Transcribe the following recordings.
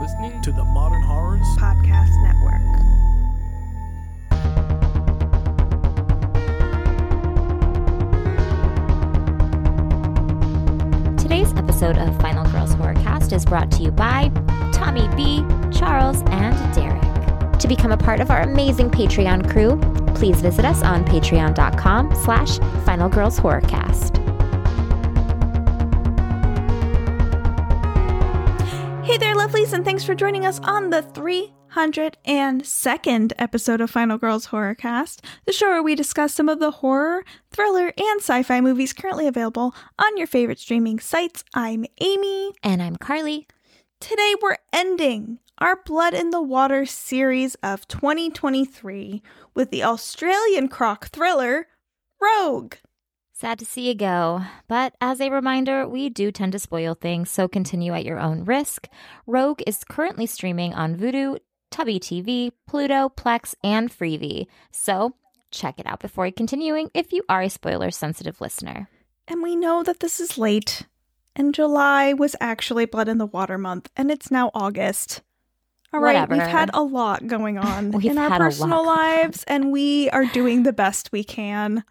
listening to the Modern Horrors Podcast Network. Today's episode of Final Girls Horrorcast is brought to you by Tommy B, Charles, and Derek. To become a part of our amazing Patreon crew, please visit us on patreon.com slash Final Girls Horrorcast. And thanks for joining us on the 302nd episode of Final Girls Horrorcast, the show where we discuss some of the horror, thriller, and sci fi movies currently available on your favorite streaming sites. I'm Amy. And I'm Carly. Today we're ending our Blood in the Water series of 2023 with the Australian croc thriller Rogue. Sad to see you go, but as a reminder, we do tend to spoil things, so continue at your own risk. Rogue is currently streaming on Vudu, Tubi TV, Pluto, Plex, and Freevee, so check it out before continuing if you are a spoiler sensitive listener. And we know that this is late, and July was actually Blood in the Water month, and it's now August. All right, Whatever. we've had a lot going on in our had a lot personal lives, and we are doing the best we can.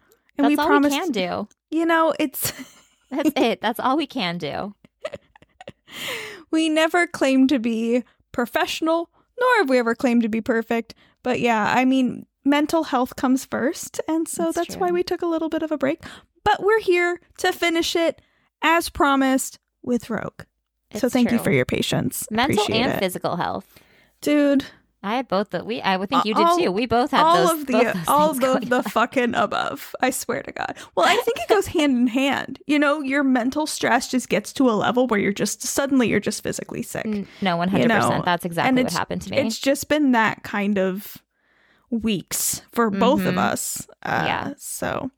And That's we all promise, we can do. you know, it's That's it. That's all we can do. we never claim to be professional, nor have we ever claimed to be perfect. But yeah, I mean, mental health comes first. And so That's that's, why we took a little bit of a break. But we're here to finish it as promised with Rogue. so It's thank you for your patience. mental Appreciate and it. physical health. Dude, I had both. The, we I would think you did All- too. We both had all those. of both the those all things the, the fucking above. I swear to God. Well, I think it goes hand in hand. You know, your mental stress just gets to a level where you're just suddenly you're just physically sick. No, one hundred percent. That's exactly what happened to me. It's just been that kind of weeks for both of Mhm. us. Uh, Yeah. So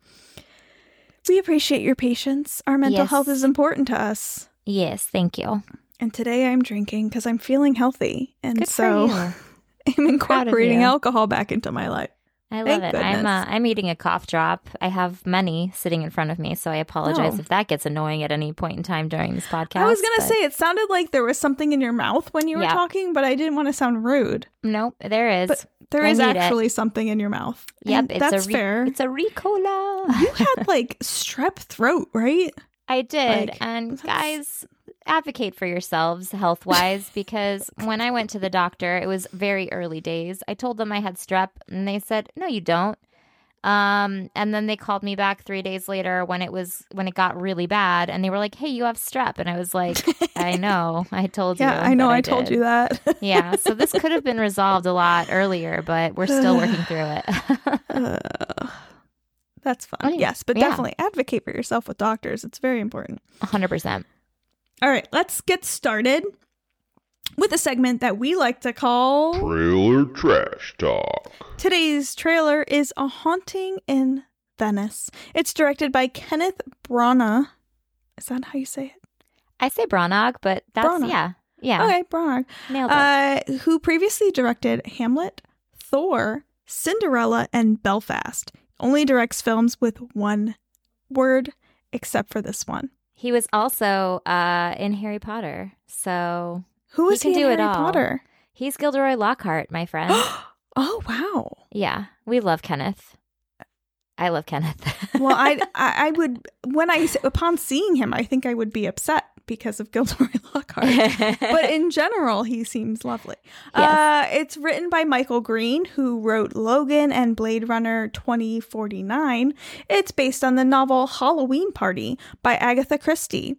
we appreciate your patience. Our mental Yes. health is important to us. yes, thank you. And today I'm drinking because I'm feeling healthy. And Good so I'm incorporating alcohol back into my life. I love Thank it. I'm uh, I'm eating a cough drop. I have many sitting in front of me, so I apologize Oh. if that gets annoying at any point in time during this podcast. I was going to but- say it sounded like there was something in your mouth when you were Yeah. talking, but I didn't want to sound rude. nope. There is. But there I is need it. actually something in your mouth. yep, it's that's a re- fair. It's a Ricola. you had like strep throat, right? I did. Like, and guys, advocate for yourselves health wise because when I went to the doctor, it was very early days. I told them I had strep and they said, No, you don't. Um, and then they called me back three days later when it was when it got really bad and they were like, Hey, you have strep. And I was like, I know. I told you. Yeah, I know. that I, told you that. yeah. So this could have been resolved a lot earlier, but we're still working through it. Uh, that's fun. Oh, yeah. Yes, but Yeah. definitely advocate for yourself with doctors. It's very important. 100%. All right, let's get started with a segment that we like to call Trailer Trash Talk. Today's trailer is A Haunting in Venice. It's directed by Kenneth Branagh. Is that how you say it? I say Branagh, but that's, Branagh. yeah. Yeah. Okay, Branagh. Nailed it. Uh, who previously directed Hamlet, Thor, Cinderella, and Belfast. Only directs films with one word, except for this one. He was also uh, in Harry Potter. So Who He is can he, in do it Harry all. Potter? he's Gilderoy Lockhart, my friend. oh wow. yeah, we love Kenneth. I love Kenneth. Well, I, I I would when I upon seeing him, I think I would be upset because of Gilderoy Lockhart. but in general, he seems lovely. Uh, it's written by Michael Green, who wrote Logan and Blade Runner 2049. It's based on the novel Halloween Party by Agatha Christie,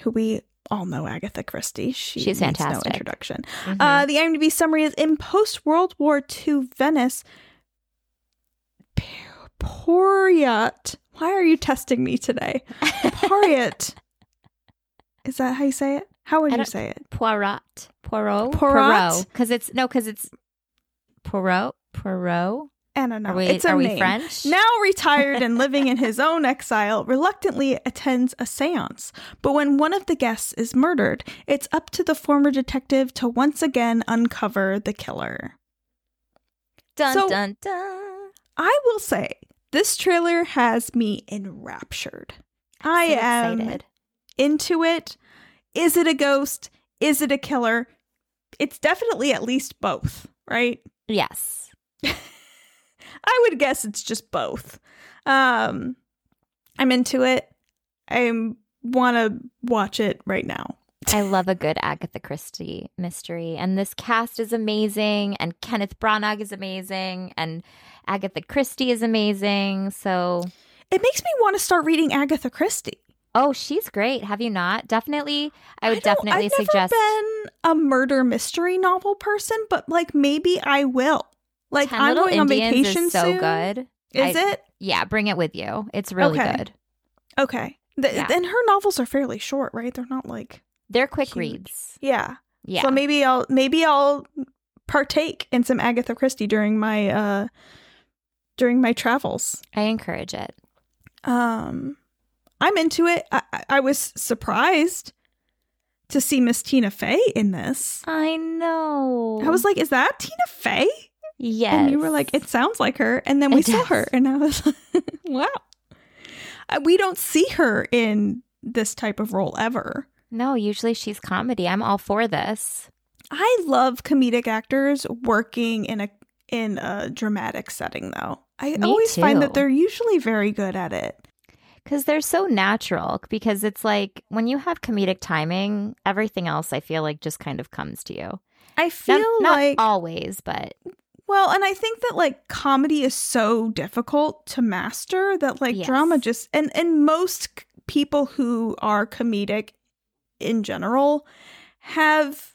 who we all know Agatha Christie. She She's needs no fantastic. introduction. Mhm. Uh, the IMDb summary is in post World War II Venice. P-. Why are you testing me today? Poryat. Is that how you say it? How would you say it? Poirot. Poirot. Poirot? Because it's no, because it's Poirot. Poirot. I don't know. Are we? it's a are we name. French? Now retired and living in his own exile, reluctantly attends a seance. But when one of the guests is murdered, it's up to the former detective to once again uncover the killer. Dun So- dun dun. I will say, this trailer has me enraptured. I So am excited. Into it. Is it a ghost? Is it a killer? it's definitely at least both, right? Yes. I would guess it's just both. Um, I'm into it. I want to watch it right now. I love a good Agatha Christie mystery. And this cast is amazing. And Kenneth Branagh is amazing. And Agatha Christie is amazing. So, It makes me want to start reading Agatha Christie. Oh, she's great. Have you not? Definitely. I would don't- definitely I've suggest never been a murder mystery novel person, but like maybe I will. Like 10 I'm going on vacation is so soon. good. Is I- it? Yeah, bring it with you. It's really Okay. good. Okay. Th- Yeah. And her novels are fairly short, right? They're not like They're quick Huge. reads. yeah. Yeah. So maybe I'll maybe I'll partake in some Agatha Christie during my uh during my travels. I encourage it. Um I'm into it. I, I- was surprised to see Miss Tina Fey in this. I know. I was like, is that Tina Fey? yes. And you were like, it sounds like her. And then we It saw does. her, and I was like, wow. Uh, We don't see her in this type of role ever. no, usually she's comedy. I'm all for this. I love comedic actors working in a in a dramatic setting though. I Me always find that they're usually very good at it. Because they're so natural. Because it's like when you have comedic timing, everything else I feel like just kind of comes to you. I feel Not, not like always, but well, and I think that like comedy is so difficult to master that like Yes. drama just and and most c- people who are comedic in general have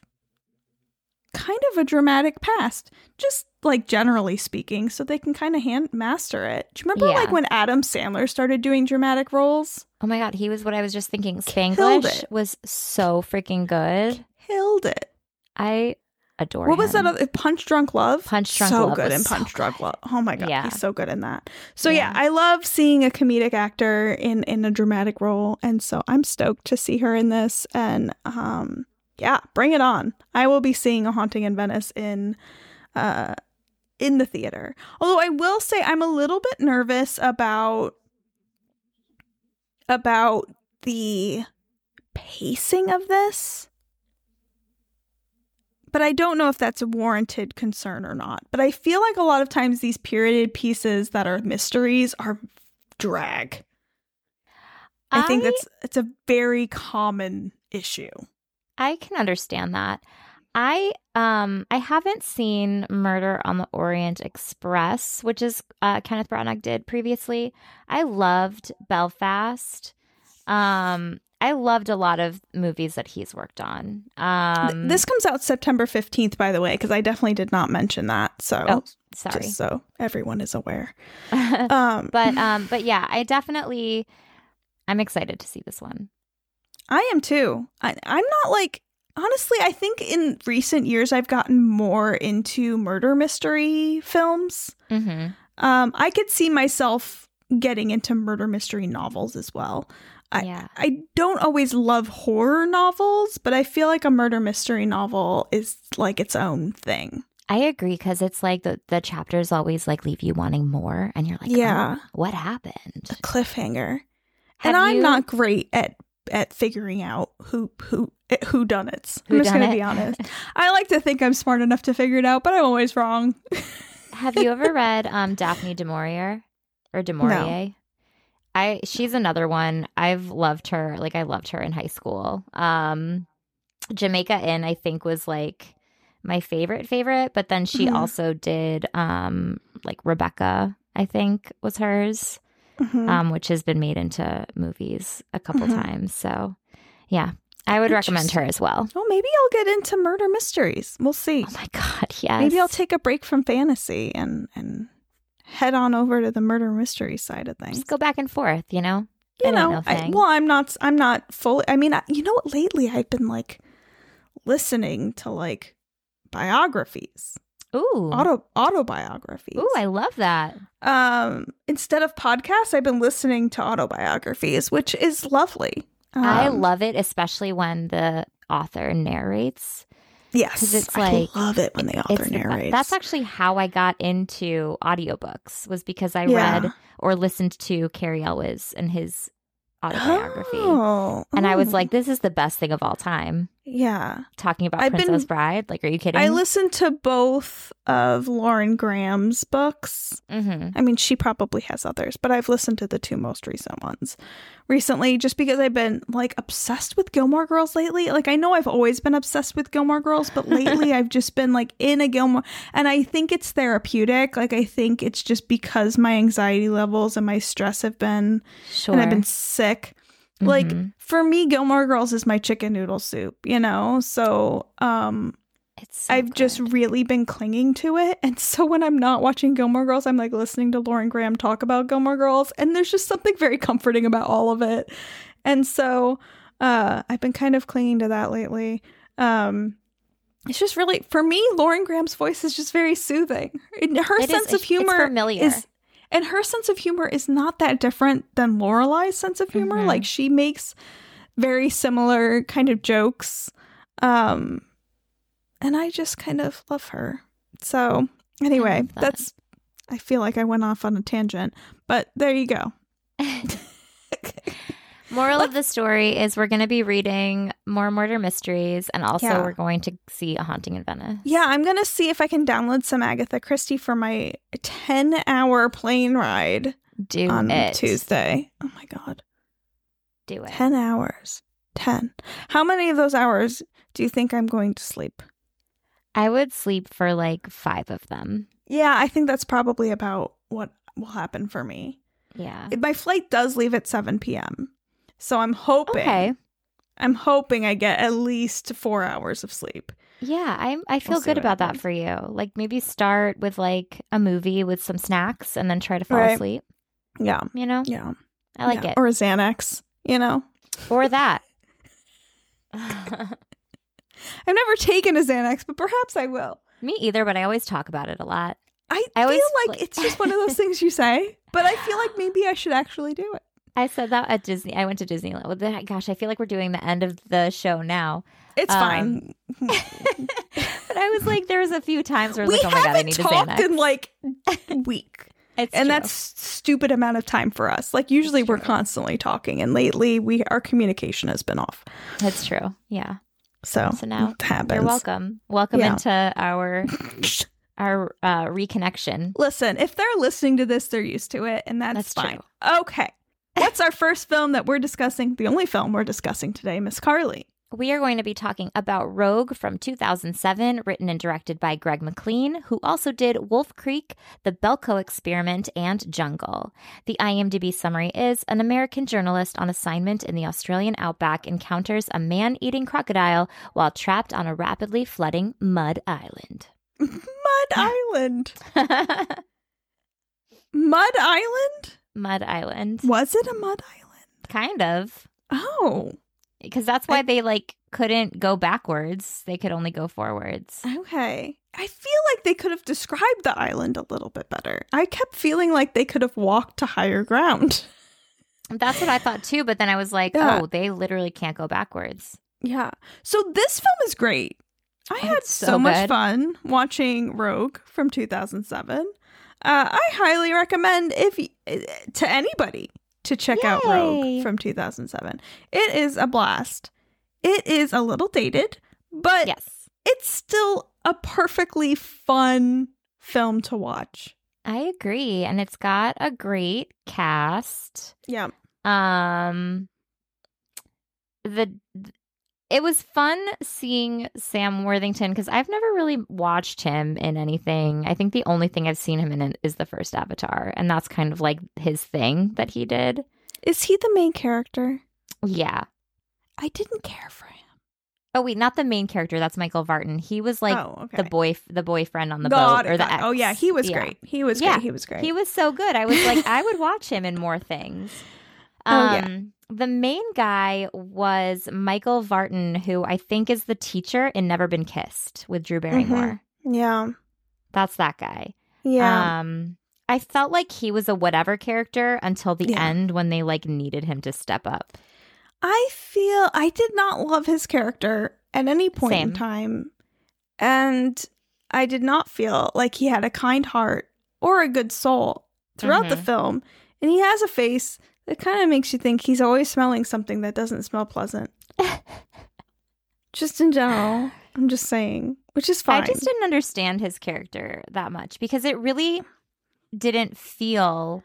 kind of a dramatic past, just like generally speaking, so they can kind of hand master it. Do you remember Yeah. like when Adam Sandler started doing dramatic roles? oh my God, he was what I was just thinking. Spanglish it. was so freaking good. Killed it. I adore What was that other Punch Drunk Love? Punch Drunk so Love good in so Punch Drunk. Love. Oh my god, Yeah. he's so good in that. So yeah. Yeah. I love seeing a comedic actor in in a dramatic role, and so I'm stoked to see her in this. And um, yeah, bring it on. I will be seeing A Haunting in Venice in uh in the theater. Although I will say I'm a little bit nervous about about the pacing of this but I don't know if that's a warranted concern or not. But I feel like a lot of times these period pieces that are mysteries are drag. I, think that's it's a very common issue. I can understand that. I um I haven't seen Murder on the Orient Express, which is uh, Kenneth Branagh did previously. I loved Belfast. Um, I loved a lot of movies that he's worked on. Um, this comes out September 15th, by the way, because I definitely did not mention that. So oh, sorry, so everyone is aware. Um, but um, but yeah, I definitely I'm excited to see this one. I am too. I, I'm not like honestly. I think in recent years I've gotten more into murder mystery films. Mm-hmm. Um, I could see myself getting into murder mystery novels as well. I- yeah, I don't always love horror novels, but I feel like a murder mystery novel is like its own thing. I agree because it's like the the chapters always like leave you wanting more, and you're like, Yeah. "Oh, what happened? A cliffhanger. Have and I'm you- not great at at figuring out who who who done it. I'm just gonna be honest. I like to think I'm smart enough to figure it out, but I'm always wrong. Have you ever read um Daphne du Maurier or du Maurier? I she's another one. I've loved her. Like I loved her in high school. Um Jamaica Inn I think was like my favorite favorite, but then she Mhm. also did um like Rebecca, I think was hers, Mhm. um which has been made into movies a couple Mhm. times. So, yeah. I would recommend her as well. well, maybe I'll get into murder mysteries. We'll see. Oh my god, yes. Maybe I'll take a break from fantasy and and head on over to the murder mystery side of things. just go back and forth, you know? you know, no I, well, I'm not. I'm not fully. I mean, I, you know what? Lately, I've been like listening to like biographies, Ooh. auto autobiographies. Ooh, I love that. um, instead of podcasts, I've been listening to autobiographies, which is lovely. I Um, love it, especially when the author narrates. Yes, it's like, I love it when the author narrates. That's actually how I got into audiobooks was because I Yeah. read or listened to Cary Elwes and his autobiography. Oh, And I was oh. like, this is the best thing of all time. Yeah. talking about I've been- Princess Bride. Like, are you kidding? I listened to both of Lauren Graham's books. hmm I mean, she probably has others, but I've listened to the two most recent ones recently just because I've been like obsessed with Gilmore Girls lately. Like, I know I've always been obsessed with Gilmore Girls, but lately I've just been like in a Gilmore, and I think it's therapeutic. Like, I think it's just because my anxiety levels and my stress have been, Sure. and I've been sick. Like, Mhm. for me, Gilmore Girls is my chicken noodle soup, you know? So, um, It's so I've just really been clinging to it. And so when I'm not watching Gilmore Girls, I'm like listening to Lauren Graham talk about Gilmore Girls. And there's just something very comforting about all of it. And so uh, I've been kind of clinging to that lately. Um, it's just really, for me, Lauren Graham's voice is just very soothing. Her It is- sense of it's humor familiar. is. And her sense of humor is not that different than Lorelai's sense of humor. Mhm. Like she makes very similar kind of jokes. Um and I just kind of love her. So, anyway, love that. that's I feel like I went off on a tangent, but there you go. Moral of the story is we're going to be reading more murder mysteries, and also Yeah. we're going to see A Haunting in Venice. Yeah, I'm going to see if I can download some Agatha Christie for my 10-hour plane ride do on it. Tuesday. Oh my god. Do it. 10 hours. 10. How many of those hours do you think I'm going to sleep? I would sleep for like five of them. Yeah, I think that's probably about what will happen for me. Yeah. My flight does leave at 7 p.m. So I'm hoping Okay. I'm hoping I get at least 4 hours of sleep. Yeah, I'm. I feel We'll good about that for you. Like maybe start with like a movie with some snacks and then try to fall Right. asleep. Yeah. You know, Yeah. I like yeah. it. Or a Xanax, you know. Or that. I've never taken a Xanax, but perhaps I will. Me either, but I always talk about it a lot. I, I always, feel like like- it's just one of those things you say, but I feel like maybe I should actually do it. I said that at Disney. I went to Disneyland. Well, then- Gosh, I feel like we're doing the end of the show now. It's Um, fine. but I was like, there was a few times where I was we like, oh my god, I haven't need a talked Xanax. in like a week. It's and true. that's stupid amount of time for us. Like usually we're constantly talking and lately we our communication has been off. that's true. Yeah. So, So now it happens. You're welcome. Welcome Yeah. into our our uh, reconnection. Listen, if they're listening to this, they're used to it, and that's, That's fine. Okay. What's our first film that we're discussing? The only film we're discussing today, Miss Carly. We are going to be talking about Rogue from 2007, written and directed by Greg McLean, who also did Wolf Creek, The Belko Experiment, and Jungle. The IMDb summary is An American journalist on assignment in the Australian outback encounters a man eating crocodile while trapped on a rapidly flooding mud island. Mud Island. Mud Island? Mud Island. Was it a mud island? Kind of. Oh, Because that's why they like couldn't go backwards. They could only go forwards. okay. I feel like they could have described the island a little bit better. I kept feeling like they could have walked to higher ground. That's what I thought too, but then I was like, Yeah. oh, they literally can't go backwards. Yeah. So this film is great. I Oh, had so, so much fun watching Rogue from 2007. Uh, I highly recommend if eh, to anybody to check out Rogue from 2007. It is a blast. It is a little dated, but Yes. it's still a perfectly fun film to watch. I agree. And it's got a great cast. Yeah. Um the it was fun seeing Sam Worthington because I've never really watched him in anything. I think the only thing I've seen him in is the first Avatar, and that's kind of like his thing that he did. Is he the main character? Yeah. I didn't care for him. Oh wait, not the main character. That's Michael Vartan. He was like oh, okay. the boy, the boyfriend on the Got boat or the oh, ex. Oh yeah, he was Yeah. great. He was Yeah. great. He was great. He was so good. I was like, I would watch him in more things. Oh, yeah. Um, The main guy was Michael Vartan, who I think is the teacher in Never Been Kissed with Drew Barrymore. yeah. That's that guy. Yeah. Um, I felt like he was a whatever character until the Yeah. end when they like needed him to step up. I feel I did not love his character at any point in time. And I did not feel like he had a kind heart or a good soul throughout the Mhm. film. And he has a face that kind of makes you think he's always smelling something that doesn't smell pleasant. Just in general. I'm just saying, which is fine. I just didn't understand his character that much because it really didn't feel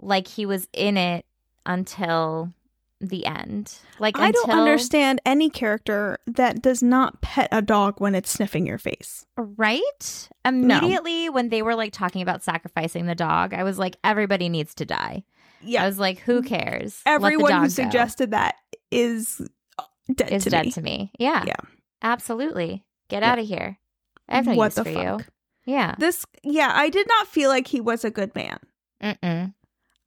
like he was in it until the end. Like I don't understand any character that does not pet a dog when it's sniffing your face. Right? Immediately when they were like talking about sacrificing the dog, I was like, everybody needs to die. I was like, who cares? Everyone who go. suggested that is dead is to dead me. to me. Yeah. Yeah. Absolutely. Get Yeah. out of here. I have no what use the for fuck? you. Yeah. This, yeah, I did not feel like he was a good man. Mm-mm.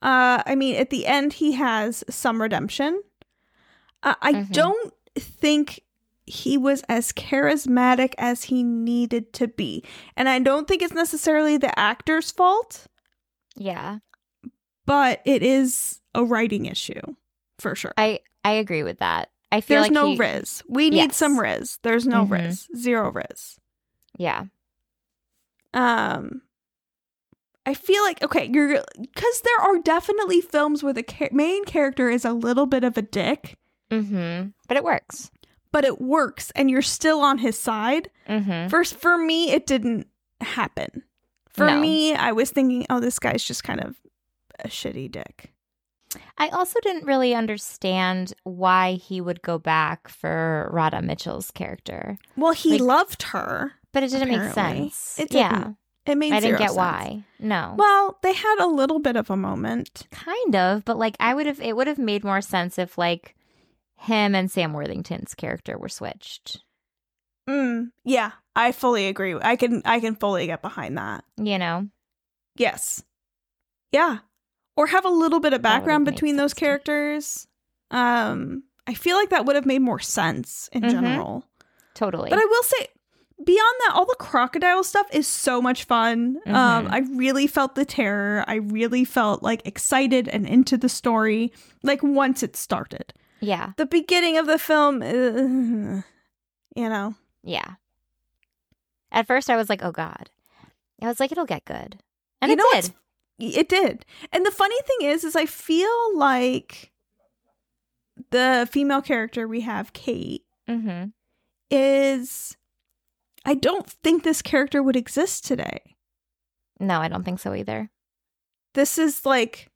Uh, I mean, at the end, he has some redemption. Uh, I Mhm. don't think he was as charismatic as he needed to be. And I don't think it's necessarily the actor's fault, Yeah. But it is a writing issue for sure. I I agree with that. I feel There's like no he- Riz. We need some Riz. There's no Mhm. Riz. Zero Riz. Yeah. Um, I feel like okay, you're because there are definitely films where the ca- main character is a little bit of a dick, Mm-hmm. But it works. but it works, and you're still on his side. Mm-hmm. First, for me, it didn't happen. For No. me, I was thinking, oh, this guy's just kind of a shitty dick. I also didn't really understand why he would go back for Radha Mitchell's character, Well, he Like- loved her. but it didn't make sense. It Yeah, didn't. It made I didn't get sense. why. No, Well, they had a little bit of a moment. kind of, but like I would have, it would have made more sense if like him and Sam Worthington's character were switched. Mm, yeah, I fully agree. I can I can fully get behind that. You know, Yes. Yeah. Or have a little bit of background between those sense to me. characters. Um, I feel like that would have made more sense in Mhm. general. totally. But I will say, beyond that, all the crocodile stuff is so much fun. Um, Mhm. I really felt the terror. I really felt like excited and into the story. Like once it started, yeah, the beginning of the film, uh, you know, yeah. At first, I was like, "Oh God," I was like, "It'll get good," and You it know did. It did. And the funny thing is, is I feel like the female character we have, Kate, Mm-hmm. is. I don't think this character would exist today. No, I don't think so either. this is like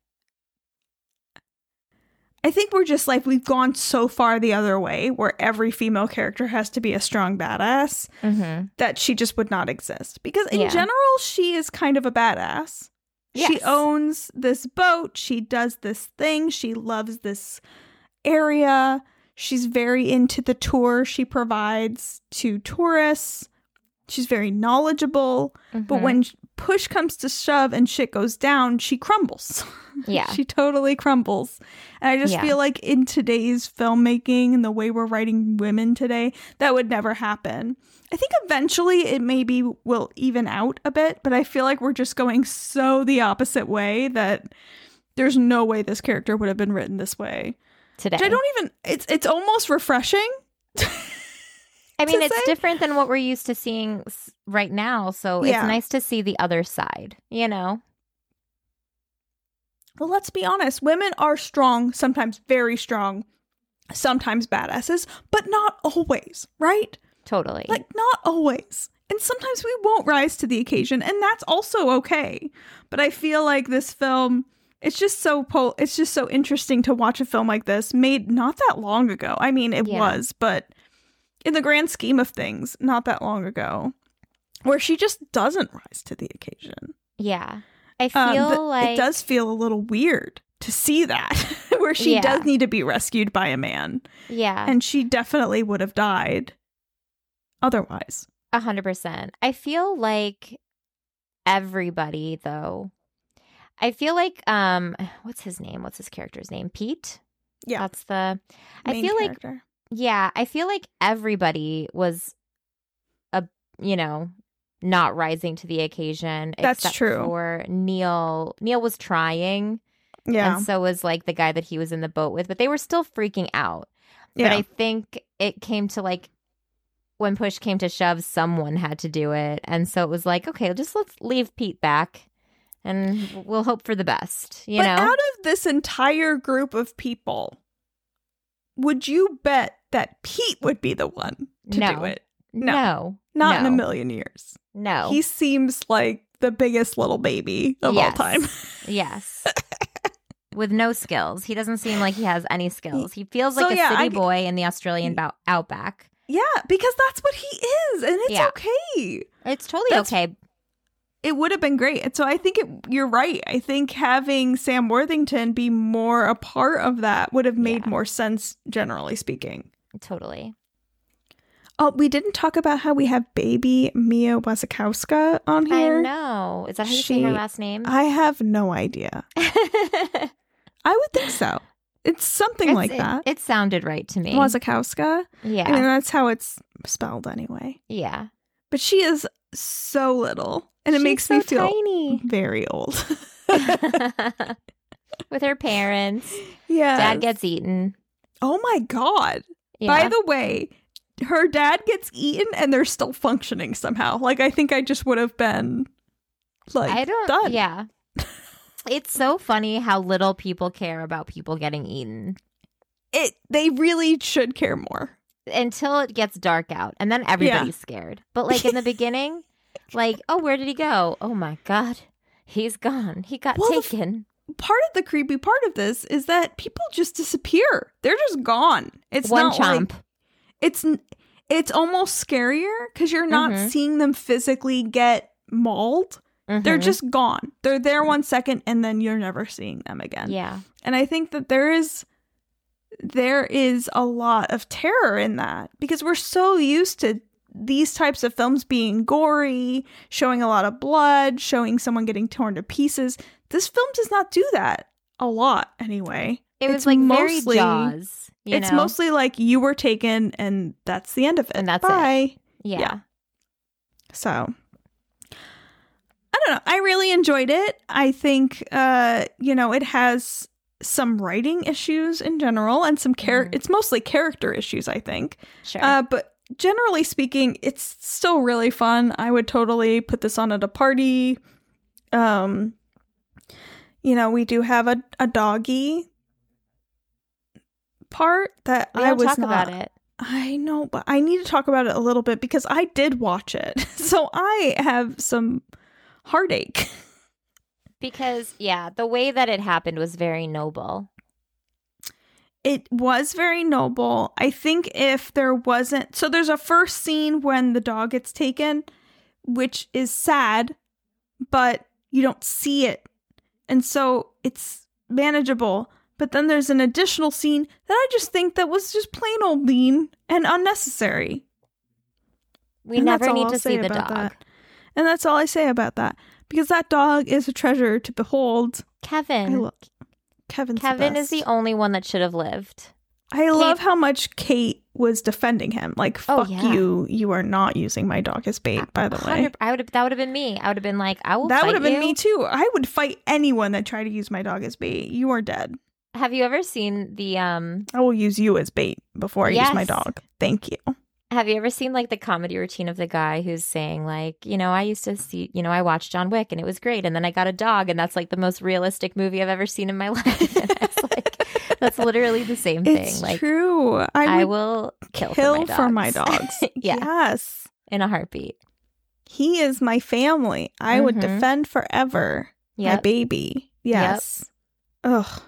I think we're just like we've gone so far the other way where every female character has to be a strong badass Mm-hmm. that she just would not exist. Because in Yeah. general, she is kind of a badass. She owns this boat, she does this thing, she loves this area. She's very into the tour she provides to tourists. She's very knowledgeable. But Mhm. when push comes to shove and shit goes down, she crumbles. Yeah. she totally crumbles. And I just Yeah. feel like in today's filmmaking and the way we're writing women today, that would never happen. I think eventually it maybe will even out a bit, but I feel like we're just going so the opposite way that there's no way this character would have been written this way. today, Which I don't even it's it's almost refreshing. I mean, it's say. different than what we're used to seeing right now. So Yeah. it's nice to see the other side, you know? Well, let's be honest. Women are strong, sometimes very strong, sometimes badasses, but not always, right? Totally. Like, not always. And sometimes we won't rise to the occasion, and that's also okay. But I feel like this film, it's just so pol- it's just so interesting to watch a film like this made not that long ago. I mean, it Yeah. was, but in the grand scheme of things, not that long ago, where she just doesn't rise to the occasion. yeah. I Um, feel th- like it does feel a little weird to see that, where she Yeah. does need to be rescued by a man, Yeah. and she definitely would have died otherwise. A hundred percent. I feel like everybody though. I feel like um what's his name? What's his character's name? Pete? Yeah. That's the I Main feel like character. Yeah, I feel like everybody was a you know, not rising to the occasion That's except true. for Neil. Neil was trying yeah, and so was like the guy that he was in the boat with, but they were still freaking out. yeah, But I think it came to like when push came to shove, someone had to do it. And so it was like, okay, just let's leave Pete back and we'll hope for the best, you but know? out of this entire group of people, would you bet that Pete would be the one to No. do it. No. No. Not in a million years. No. He seems like the biggest little baby of all time. Yes. With no skills. He doesn't seem like he has any skills. He feels So, like a yeah, city I- boy in the Australian mm. bout- outback. yeah, because that's what he is, and it's Yeah. okay. It's totally That's- okay. It would have been great. So I think it, you're right. I think having Sam Worthington be more a part of that would have made Yeah. more sense, generally speaking. Totally. Oh, we didn't talk about how we have baby Mia Wasikowska on here. I know. Is that how you say her last name? I have no idea. I would think so. It's something It's- like it- that. It, sounded right to me. Wasikowska. yeah. I mean, that's how it's spelled anyway. yeah. But she is so little, and it She's makes so me feel tiny. very old. With her parents. yeah. Dad gets eaten. Oh my god. Yeah. By the way, her dad gets eaten and they're still functioning somehow. Like I think I just would have been like I don't done. Yeah. it's so funny how little people care about people getting eaten It they really should care more. until it gets dark out and then everybody's scared. But like in the beginning, like, oh, where did he go? Oh my god. He's gone. He got Well, taken. Part of the creepy part of this is that people just disappear. They're just gone. It's One not chomp. like it's it's almost scarier because you're not Mhm. seeing them physically get mauled. They're Mhm. just gone. They're there one second and then you're never seeing them again. Yeah. And I think that there is there is a lot of terror in that because we're so used to these types of films being gory, showing a lot of blood, showing someone getting torn to pieces. This film does not do that a lot anyway. It was It's like mostly- Jaws. It's know? mostly like you were taken and that's the end of it. And that's it. Yeah. yeah. So I don't know. I really enjoyed it. I think uh, you know, it has some writing issues in general and some char- Mhm. it's mostly character issues, I think. Sure. Uh, but generally speaking, it's still really fun. I would totally put this on at a party. Um you know, we do have a, a doggy part that we I was talk not about it. I know, but I need to talk about it a little bit because I did watch it. So I have some heartache. Because yeah, the way that it happened was very noble. It was very noble. I think if there wasn't so there's a first scene when the dog gets taken, which is sad, but you don't see it. And so it's manageable. But then there's an additional scene that I just think that was just plain old mean and unnecessary. We And never need I'll to see the dog. that. And that's all I say about that. Because that dog is a treasure to behold. Kevin. love Kevin's the Kevin is the only one that should have lived. I love how much Kate was defending him. Like, Oh, fuck yeah. you. You are not using my dog as bait, by the way. I would have that would have been me. I would have been like, I will That would have been you. me too. I would fight anyone that tried to use my dog as bait. You are dead. Have you ever seen the um I will use you as bait before I use my dog. Thank you. have you ever seen like the comedy routine of the guy who's saying like, you know, I used to see, you know, I watched John Wick and it was great and then I got a dog and that's like the most realistic movie I've ever seen in my life. and it's like that's literally the same thing. It's like true. I, I, will kill, kill for my dogs. yeah, Yes. in a heartbeat. He is my family. I would Mhm. defend forever my baby. Yes. Ugh.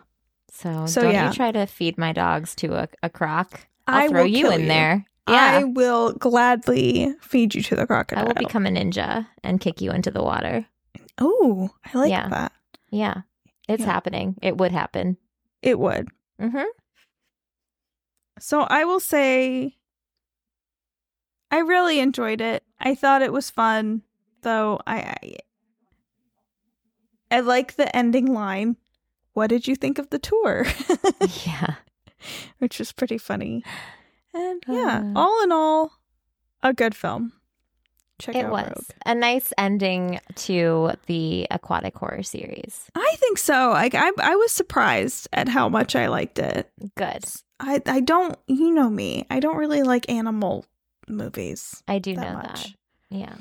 So, So, don't yeah. you try to feed my dogs to a, a croc. I'll I throw you in you. there. I will gladly feed you to the crocodile. I will become a ninja and kick you into the water. Oh, I like Yeah. that. Yeah. It's Yeah. happening. It would happen. It would. Mm-hmm. So I will say I really enjoyed it. I thought it was fun, though I I, I like the ending line. What did you think of the tour? Yeah. Which was pretty funny. And yeah, Uh. all in all, a good film. Check It out was Rogue. a nice ending to the aquatic horror series. I think so. Like I I was surprised at how much I liked it. Good. I I don't you know me. I don't really like animal movies. I do that know much. that. Yeah.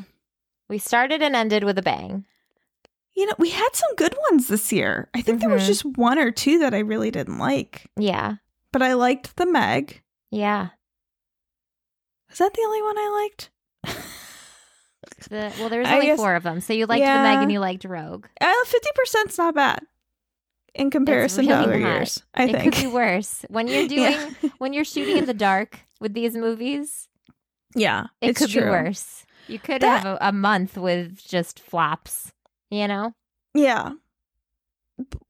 We started and ended with a bang. You know, we had some good ones this year. I think there was Mhm. just one or two that I really didn't like, Yeah. but I liked the Meg. Yeah. Is that the only one I liked? The, well, there was only guess- four of them. So you liked Yeah. the Meg and you liked Rogue. Uh, Fifty percent's not bad in comparison to really other not. years. I it think. It could be worse. When you're doing Yeah. when you're shooting in the dark with these movies, yeah, it could true. be worse. You could That- have a, a month with just flaps, you know? Yeah.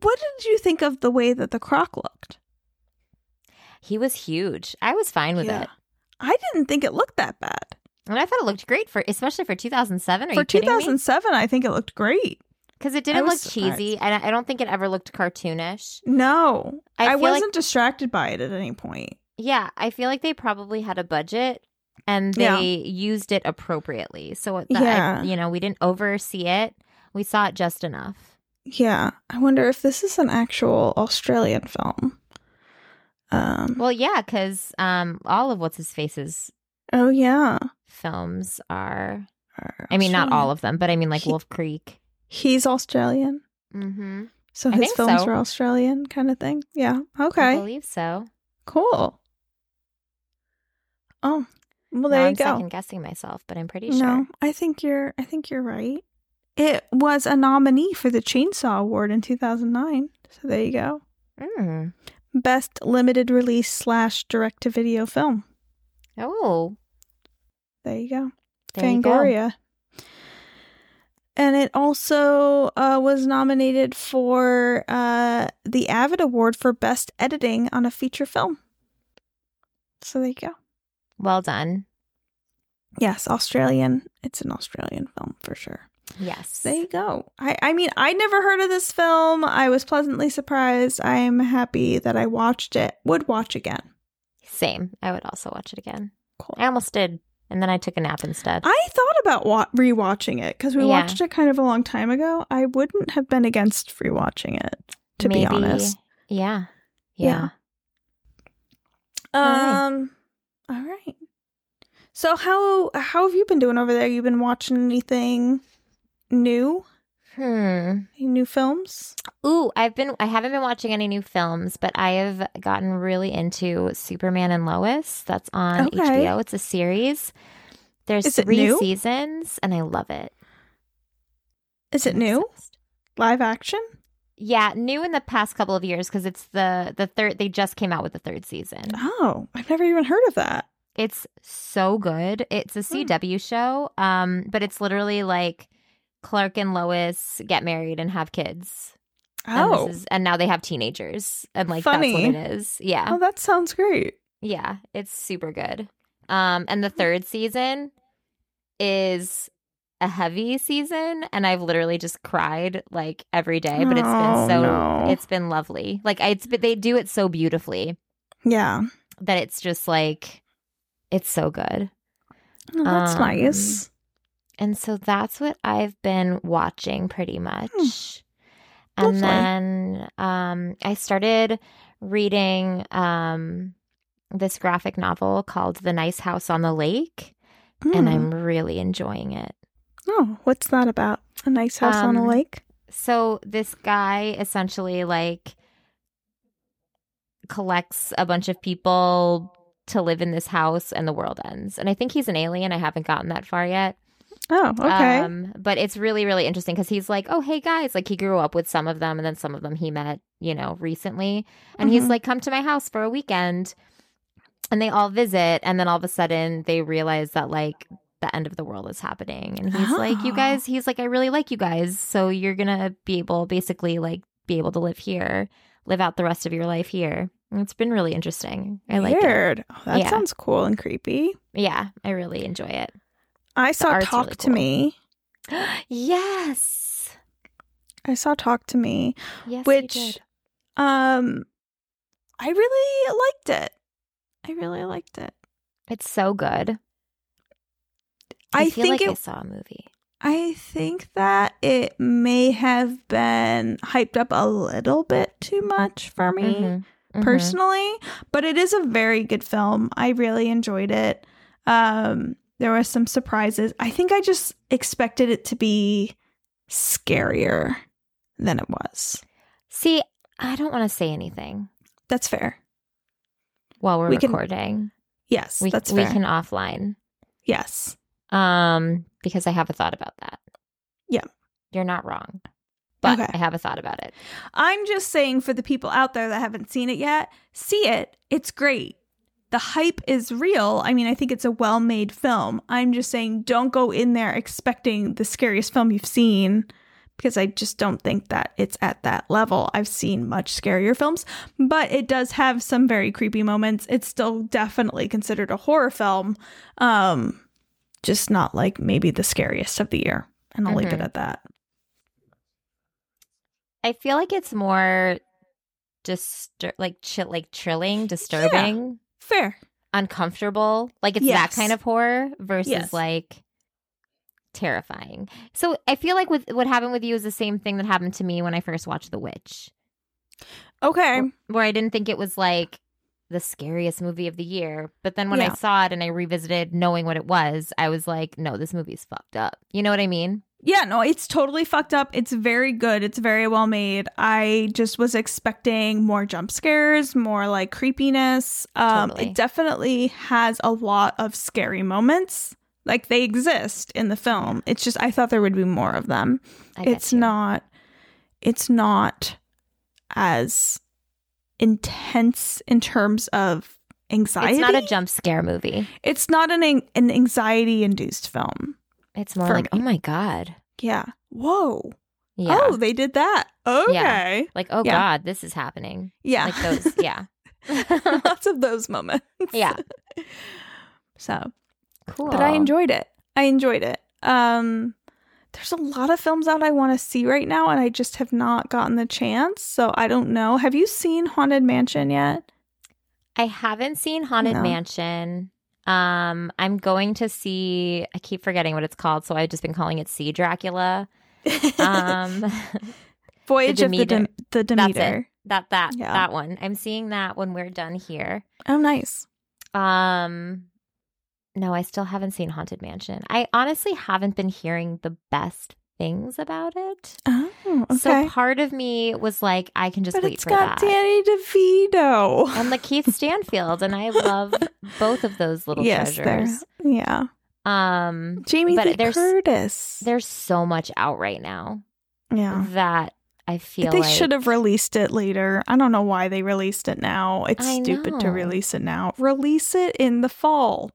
What did you think of the way that the croc looked? He was huge. I was fine with Yeah. it. I didn't think it looked that bad. And I thought it looked great for especially for 2007. Are For you kidding me? 2007, I think it looked great. Because it didn't look surprised. cheesy, and I I don't think it ever looked cartoonish. No, I I, wasn't distracted by it at any point. Yeah, I feel like they probably had a budget and they Yeah. used it appropriately. So that, Yeah. you know, we didn't oversee it. We saw it just enough. Yeah, I wonder if this is an actual Australian film. Um. Well, yeah, because um, all of what's his face's Oh yeah. Films are. Are I mean, not all of them, but I mean, like He- Wolf Creek. He's Australian, Mm-hmm. so his films so. are Australian, kind of thing. Yeah. Okay. I believe so. Cool. Oh, well, Now there you I'm go. second guessing myself, but I'm pretty sure. No, I think you're. I think you're right. It was a nominee for the Chainsaw Award in 2009. So there you go. Mm. Best limited release slash direct to video film. Oh, There you go. there you go. Fangoria. And it also uh, was nominated for uh, the Avid Award for Best Editing on a Feature Film. So there you go. Well done. Yes, Australian. It's an Australian film for sure. Yes. There you go. I, I mean, I never heard of this film. I was pleasantly surprised. I am happy that I watched it. Would watch again. Same. I would also watch it again. Cool. I almost did, and then I took a nap instead. I thought about wa- rewatching it because we Yeah. watched it kind of a long time ago. I wouldn't have been against rewatching it, to be honest. Yeah. Yeah. Yeah. right. Um. All right. So how how have you been doing over there? You been watching anything new? Hmm. Any new films? Ooh, I've been I haven't been watching any new films, but I have gotten really into Superman and Lois. That's on Okay. HBO. It's a series. There's Is three seasons and I love it. Is it I'm new? obsessed. Live action? Yeah, new in the past couple of years because it's the the third they just came out with the third season. Oh, I've never even heard of that. It's so good. It's a Hmm. CW show, um, but it's literally like Clark and Lois get married and have kids. And, Oh, this is, and now they have teenagers, and like Funny. that's what it is. Yeah, oh, that sounds great. yeah, it's super good. Um, and the third season is a heavy season, and I've literally just cried like every day. But it's been so no. it's been lovely. Like it's but they do it so beautifully Yeah, that it's just like it's so good. oh, that's Um, nice. And so that's what I've been watching pretty much. Hmm. And Lovely. then um, I started reading um, this graphic novel called The Nice House on the Lake, and Hmm. I'm really enjoying it. oh, what's that about? A nice house on a Um, lake? So this guy essentially like collects a bunch of people to live in this house and the world ends. And I think he's an alien. I haven't gotten that far yet. Oh, okay. Um, but it's really, really interesting because he's like, oh, hey guys, like he grew up with some of them and then some of them he met, you know, recently. And he's Mhm. like, come to my house for a weekend. And they all visit. And then all of a sudden they realize that like the end of the world is happening. And he's like, you Oh. guys, he's like, I really like you guys. So you're going to be able, basically, like, be able to live here, live out the rest of your life here. It's been really interesting. I like it. Weird. Oh, that Yeah. sounds cool and creepy. Yeah, I really enjoy it. I saw Talk really to cool. Me. yes. I saw Talk to Me, Yes. which um I really liked it. I really liked it. It's so good. I, feel think like I saw a movie. I think that it may have been hyped up a little bit too much for me Mhm, mhm. personally, but it is a very good film. I really enjoyed it. Um there were some surprises. I think I just expected it to be scarier than it was. See, I don't want to say anything That's fair. while we're We can- recording. Yes, We that's we can offline. yes. Um, because I have a thought about that. Yeah. You're not wrong. But Okay. I have a thought about it. I'm just saying for the people out there that haven't seen it yet, see it. It's great. The hype is real. I mean, I think it's a well made film. I'm just saying don't go in there expecting the scariest film you've seen because I just don't think that it's at that level. I've seen much scarier films, but it does have some very creepy moments. It's still definitely considered a horror film. Um just not like maybe the scariest of the year. And I'll leave it Mhm. at that. I feel like it's more distur- like chill like chilling, disturbing, Fair. uncomfortable. Like it's Yes. that kind of horror versus Yes. like terrifying. So I feel like with what happened with you is the same thing that happened to me when I first watched The Witch. Okay. where I didn't think it was like the scariest movie of the year. But then when I saw it and I revisited knowing what it was, I was like, no, this movie's fucked up. You know what I mean? Yeah, no, it's totally fucked up. It's very good. It's very well made. I just was expecting more jump scares, more like creepiness. Um Totally. it definitely has a lot of scary moments. Like they exist in the film. It's just I thought there would be more of them. I it's not it's not as intense in terms of anxiety. It's not a jump scare movie. It's not an an anxiety induced film. It's more like, me. oh my God. Yeah. Whoa. Yeah. Oh, they did that. Okay. Like, oh Yeah. God, this is happening. Yeah. Like those. Yeah. Lots of those moments. Yeah. So, Cool. but I enjoyed it. I enjoyed it. Um there's a lot of films out I want to see right now and I just have not gotten the chance. So, I don't know. Have you seen Haunted Mansion yet? I haven't seen Haunted No. Mansion. Um, I'm going to see. I keep forgetting what it's called, so I've just been calling it Sea Dracula. Um, Voyage of the, Demeter. Dem- the That's it. Demeter. that that Yeah. that one. I'm seeing that when we're done here. Oh, nice. Um, no, I still haven't seen Haunted Mansion. I honestly haven't been hearing the best things about it. Oh, okay. So part of me was like, I can just but wait it's for got that. Danny DeVito. and LaKeith Stanfield, and I love both of those little yes, treasures. Yeah. Um, Jamie But Lee there's- Curtis. there's so much out right now yeah. that I feel They like should have released it later. I don't know why they released it now. It's I stupid to release it now. Release it in the fall.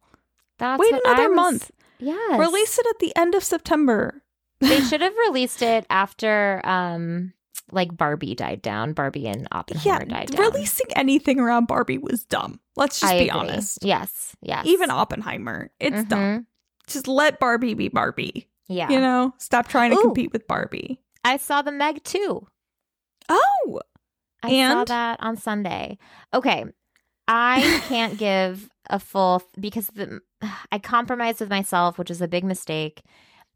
That's Wait another was- month. Yes, Release it at the end of September. They should have released it after um like Barbie died down. Barbie and Oppenheimer yeah, died down. releasing anything around Barbie was dumb. Let's just I be agree. honest. Yes, yes. Even Oppenheimer, it's dumb. Mhm. Just let Barbie be Barbie. Yeah. You know, stop trying to Ooh. compete with Barbie. I saw the Meg too. Oh, I saw that on Sunday. Okay. I can't give a full because the, I compromised with myself, which is a big mistake.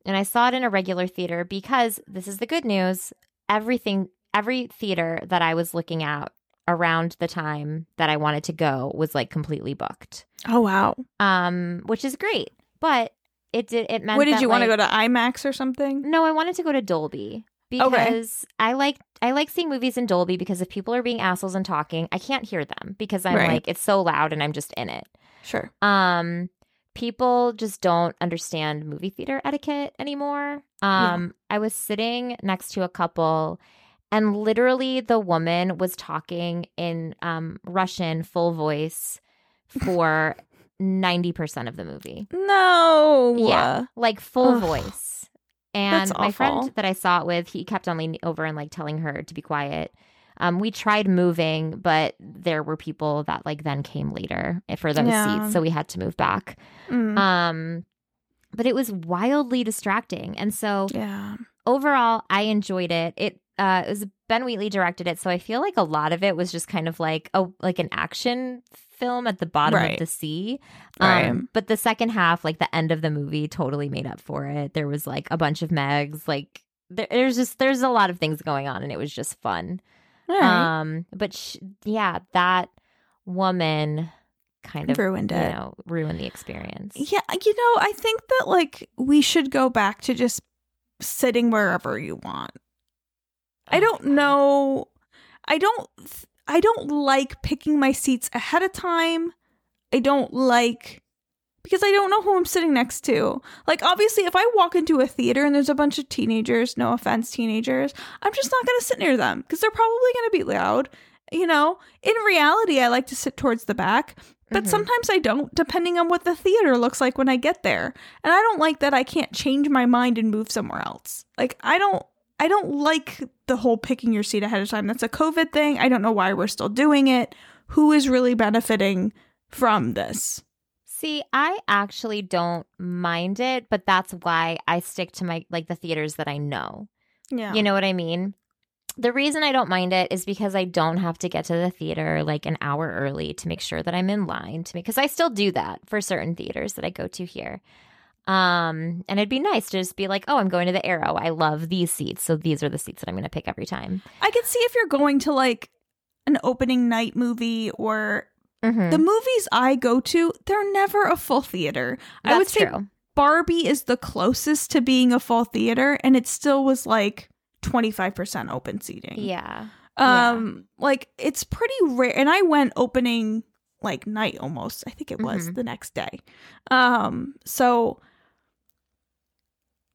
And I saw it in a regular theater because this is the good news. Everything, every theater that I was looking at around the time that I wanted to go was like completely booked. oh wow. Um, which is great. But it did it meant What did that, you want to go to IMAX or something? no, I wanted to go to Dolby because I like I like seeing movies in Dolby because if people are being assholes and talking, I can't hear them because I'm Right. like it's so loud and I'm just in it. Sure. Um people just don't understand movie theater etiquette anymore. Um I was sitting next to a couple and literally the woman was talking in um Russian full voice for 90% of the movie. No. Yeah, like full Ugh. voice. And my friend that I saw it with, he kept on leaning over and like telling her to be quiet. Um, we tried moving, but there were people that like then came later for those Yeah. seats, so we had to move back. Mm. Um, but it was wildly distracting, and so yeah. overall, I enjoyed it. It uh, it was Ben Wheatley directed it, so I feel like a lot of it was just kind of like a like an action film at the bottom Right. of the sea. Right. Um, but the second half, like the end of the movie, totally made up for it. There was like a bunch of Megs, like there, there's just there's a lot of things going on, and it was just fun. Right. Um, but sh- yeah, that woman kind of Ruined you it. know ruined the experience. Yeah, you know, I think that like we should go back to just sitting wherever you want. I Oh, don't know. I don't I don't like picking my seats ahead of time I don't like because I don't know who I'm sitting next to. Like obviously if I walk into a theater and there's a bunch of teenagers, no offense teenagers, I'm just not going to sit near them because they're probably going to be loud. You know, in reality I like to sit towards the back, but Mhm. sometimes I don't depending on what the theater looks like when I get there. And I don't like that I can't change my mind and move somewhere else. Like I don't I don't like the whole picking your seat ahead of time. That's a COVID thing. I don't know why we're still doing it. Who is really benefiting from this? See, I actually don't mind it, but that's why I stick to my like the theaters that I know. Yeah. You know what I mean? The reason I don't mind it is because I don't have to get to the theater like an hour early to make sure that I'm in line to because I still do that for certain theaters that I go to here. Um, and it'd be nice to just be like, "Oh, I'm going to the Arrow. I love these seats, so these are the seats that I'm going to pick every time." I can see if you're going to like an opening night movie or Mhm. the movies I go to, they're never a full theater. I would That's say true. Barbie is the closest to being a full theater and it still was like 25% open seating. Yeah. Um like it's pretty rare and I went opening like night almost. I think it was Mhm. the next day. Um so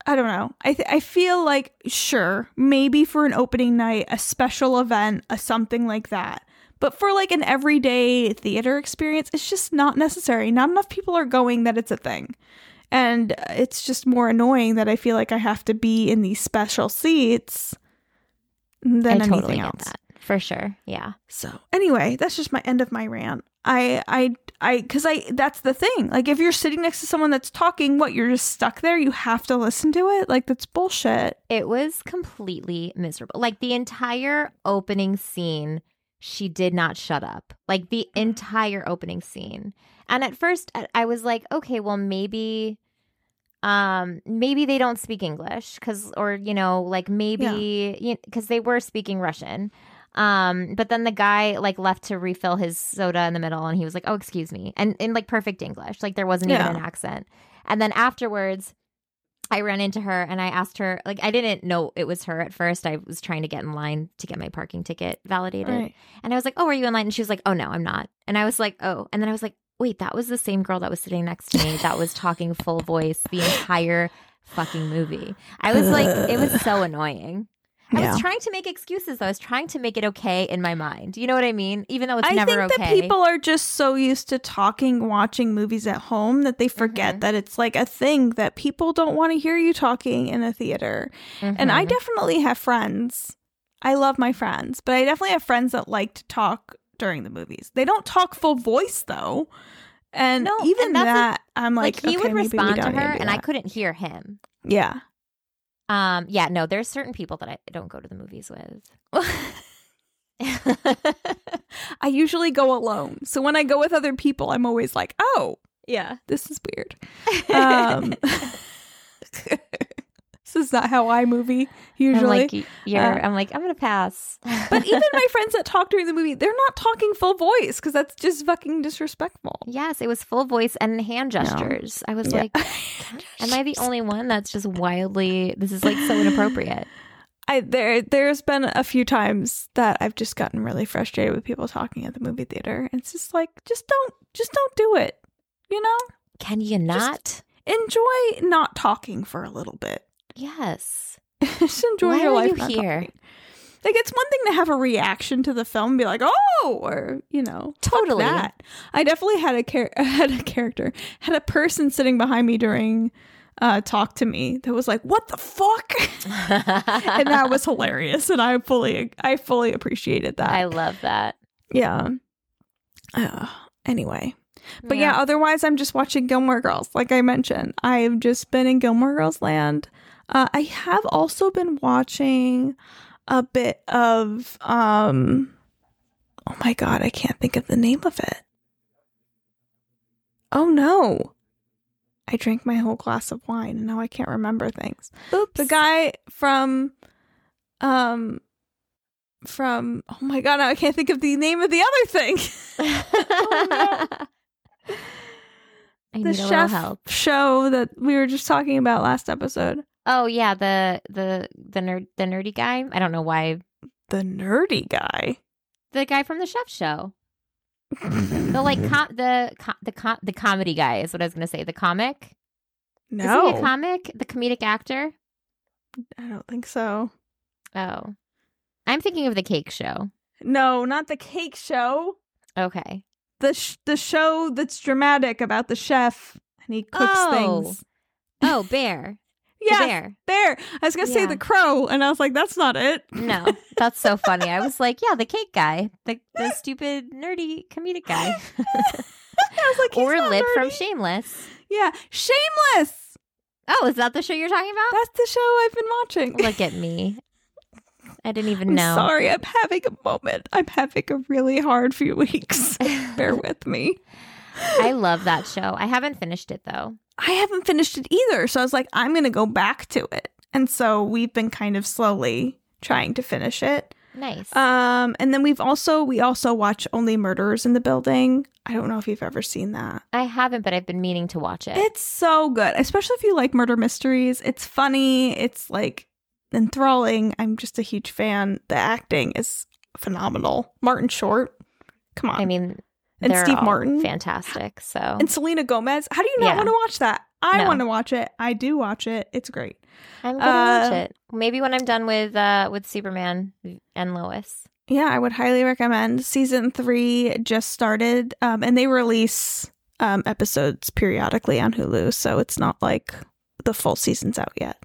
I don't know. I th- I feel like sure, maybe for an opening night, a special event, a something like that. But for like an everyday theater experience, it's just not necessary. Not enough people are going that it's a thing. And uh, it's just more annoying that I feel like I have to be in these special seats than I anything totally else. that. For sure. Yeah. So anyway, that's just my end of my rant. I I I cuz I that's the thing. Like if you're sitting next to someone that's talking, what you're just stuck there, you have to listen to it? Like that's bullshit. It was completely miserable. Like the entire opening scene, she did not shut up. Like the entire opening scene. And at first I- was like, okay, well maybe um maybe they don't speak English cuz or you know, like maybe cuz they were speaking Russian. Um but then the guy like left to refill his soda in the middle and he was like, "Oh, excuse me." And in like perfect English. Like there wasn't Yeah. even an accent. And then afterwards I ran into her and I asked her, like, I didn't know it was her at first. I was trying to get in line to get my parking ticket validated. Right. And I was like, Oh, are you in line? And she was like, Oh, no, I'm not. And I was like, Oh. And then I was like, Wait, that was the same girl that was sitting next to me that was talking full voice the entire fucking movie. I was like, it was so annoying. I Yeah. was trying to make excuses. I was trying to make it okay in my mind. You know what I mean? Even though it's I never think that people are just so used to talking, watching movies at home that they forget Mhm. that it's like a thing that people don't want to hear you talking in a theater. And I Mhm. definitely have friends. I love my friends, but I definitely have friends that like to talk during the movies. They don't talk full voice though. And No, even and that, I'm like, like, he okay, would respond to her and I couldn't hear him. yeah. Um, yeah, no, there's certain people that I don't go to the movies with. I usually go alone. So when I go with other people, I'm always like, oh, yeah. this is weird. Um, this is not how I movie I'm usually. like, y- you're, Uh, I'm like, I'm gonna pass. but even my friends that talk during the movie, they're not talking full voice because that's just fucking disrespectful. yes, it was full voice and hand gestures. I was Yeah. like, am I the only one that's just wildly? This is like so inappropriate. I there there's been a few times that I've just gotten really frustrated with people talking at the movie theater. It's just like just don't just don't do it. You know? Can you not? Enjoy not talking for a little bit. Yes. just enjoy Why your are life you here? Like it's one thing to have a reaction to the film and be like, "Oh," or you know, Totally. that. I definitely had a char- had a character, had a person sitting behind me during uh talk to me that was like, "What the fuck?" and that was hilarious and I fully I fully appreciated that. I love that. yeah. Uh, anyway. But yeah. otherwise I'm just watching Gilmore Girls. Like I mentioned, I've just been in Gilmore Girls land. Uh, I have also been watching a bit of um Oh my god, I can't think of the name of it. Oh no. I drank my whole glass of wine and now I can't remember things. Oops. The guy from um from oh my god, now I can't think of the name of the other thing. I the chef help. show that we were just talking about last episode. Oh yeah, the the the nerd the nerdy guy. I don't know why The nerdy guy. the guy from the chef show. The like com- the co- the com- the comedy guy is what I was gonna say. The comic. No. Is he a comic? The comedic actor? I don't think so. Oh. I'm thinking of the cake show. No, not the cake show. Okay. The sh- the show that's dramatic about the chef and he cooks Oh. things. Oh, Bear. Yeah, Bear. there. I was gonna say the crow, and I was like, that's not it. No, that's so funny. I was like, yeah, the cake guy, the the stupid nerdy comedic guy, I was like, or Lip from. Shameless. Yeah, Shameless. Oh, is that the show you're talking about? That's the show I've been watching. Look at me. I didn't even I'm know. sorry, I'm having a moment. I'm having a really hard few weeks. Bear with me. I love that show. I haven't finished it though. I haven't finished it either, so I was like, I'm gonna go back to it. And so we've been kind of slowly trying to finish it. Nice. Um, and then we've also we also watch Only Murders in the Building. I don't know if you've ever seen that. I haven't, but I've been meaning to watch it. It's so good, especially if you like murder mysteries. It's funny. It's like enthralling. I'm just a huge fan. The acting is phenomenal. Martin Short, come on, I mean, And they're Steve Martin. fantastic. So and Selena Gomez. How do you not Yeah. want to watch that? I No. want to watch it. I do watch it. It's great. I'm gonna watch uh, it. Maybe when I'm done with uh with Superman and Lois. Yeah, I would highly recommend. Season three just started, um, and they release um, episodes periodically on Hulu, so it's not like the full season's out yet.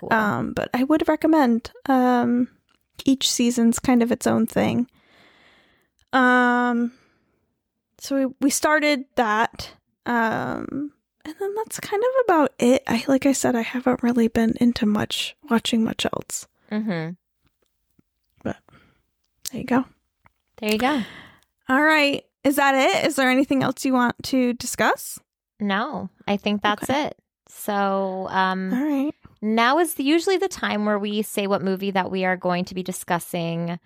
Cool. Um, but I would recommend. Um, each season's kind of its own thing. Um, so we we started that. Um, and then that's kind of about it. I like I said, I haven't really been into much watching much else. mm-hmm. But there you go. There you go. All right. Is that it? Is there anything else you want to discuss? No, I think that's Okay. it. So um All right. now is usually the time where we say what movie that we are going to be discussing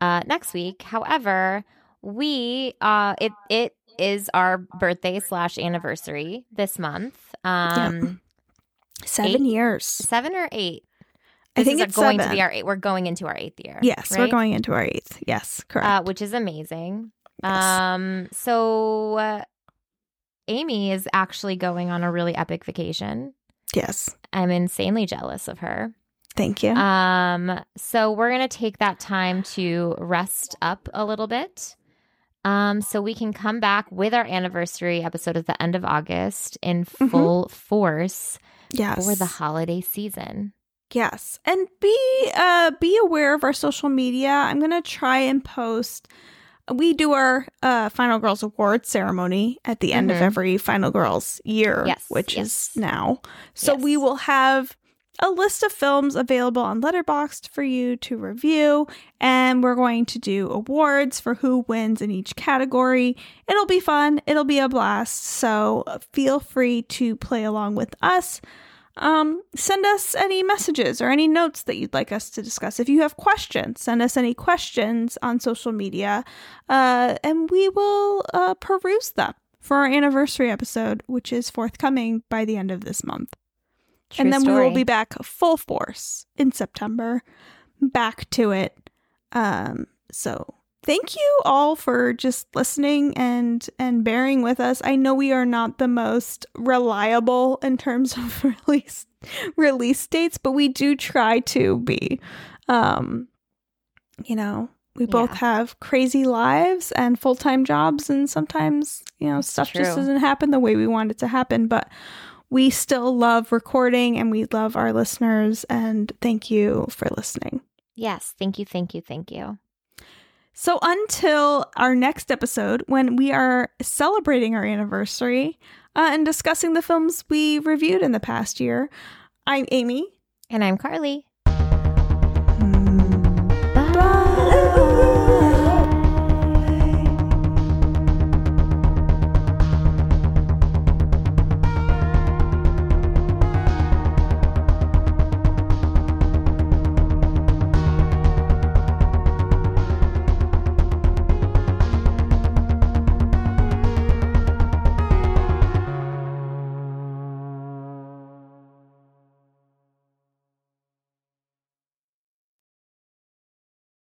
uh, next week. However, we uh, it it is our birthday slash anniversary this month. Um, Seven Eight? years. seven or eight. I think it's going seven. to be our eight. We're going into our eighth year. Yes, we're going into our eighth. Yes, correct. uh, which is amazing. Yes. Um, so uh, Amy is actually going on a really epic vacation. yes. I'm insanely jealous of her. Thank you. Um, so we're gonna take that time to rest up a little bit. Um, so we can come back with our anniversary episode at the end of August in Mhm. full force yes. for the holiday season. Yes. And be uh be aware of our social media. I'm to try and post we do our uh Final Girls Awards ceremony at the end of Mhm. every Final Girls year, Yes, which yes. is now. So we will have a list of films available on Letterboxd for you to review and we're going to do awards for who wins in each category. It'll be fun, it'll be a blast. So feel free to play along with us um, send us any messages or any notes that you'd like us to discuss. If you have questions, send us any questions on social media, uh, and we will uh, peruse them for our anniversary episode, which is forthcoming by the end of this month. True and then we will be back full force in September, back to it. Um, so thank you all for just listening and and bearing with us. I know we are not the most reliable in terms of release release dates, but we do try to be. Um, you know, we both Yeah. have crazy lives and full time jobs, and sometimes you know That's stuff just doesn't happen the way we want it to happen. But we still love recording and we love our listeners and thank you for listening. Yes, thank you, thank you, thank you. So until our next episode when we are celebrating our anniversary uh, and discussing the films we reviewed in the past year, I'm Amy And I'm Carly.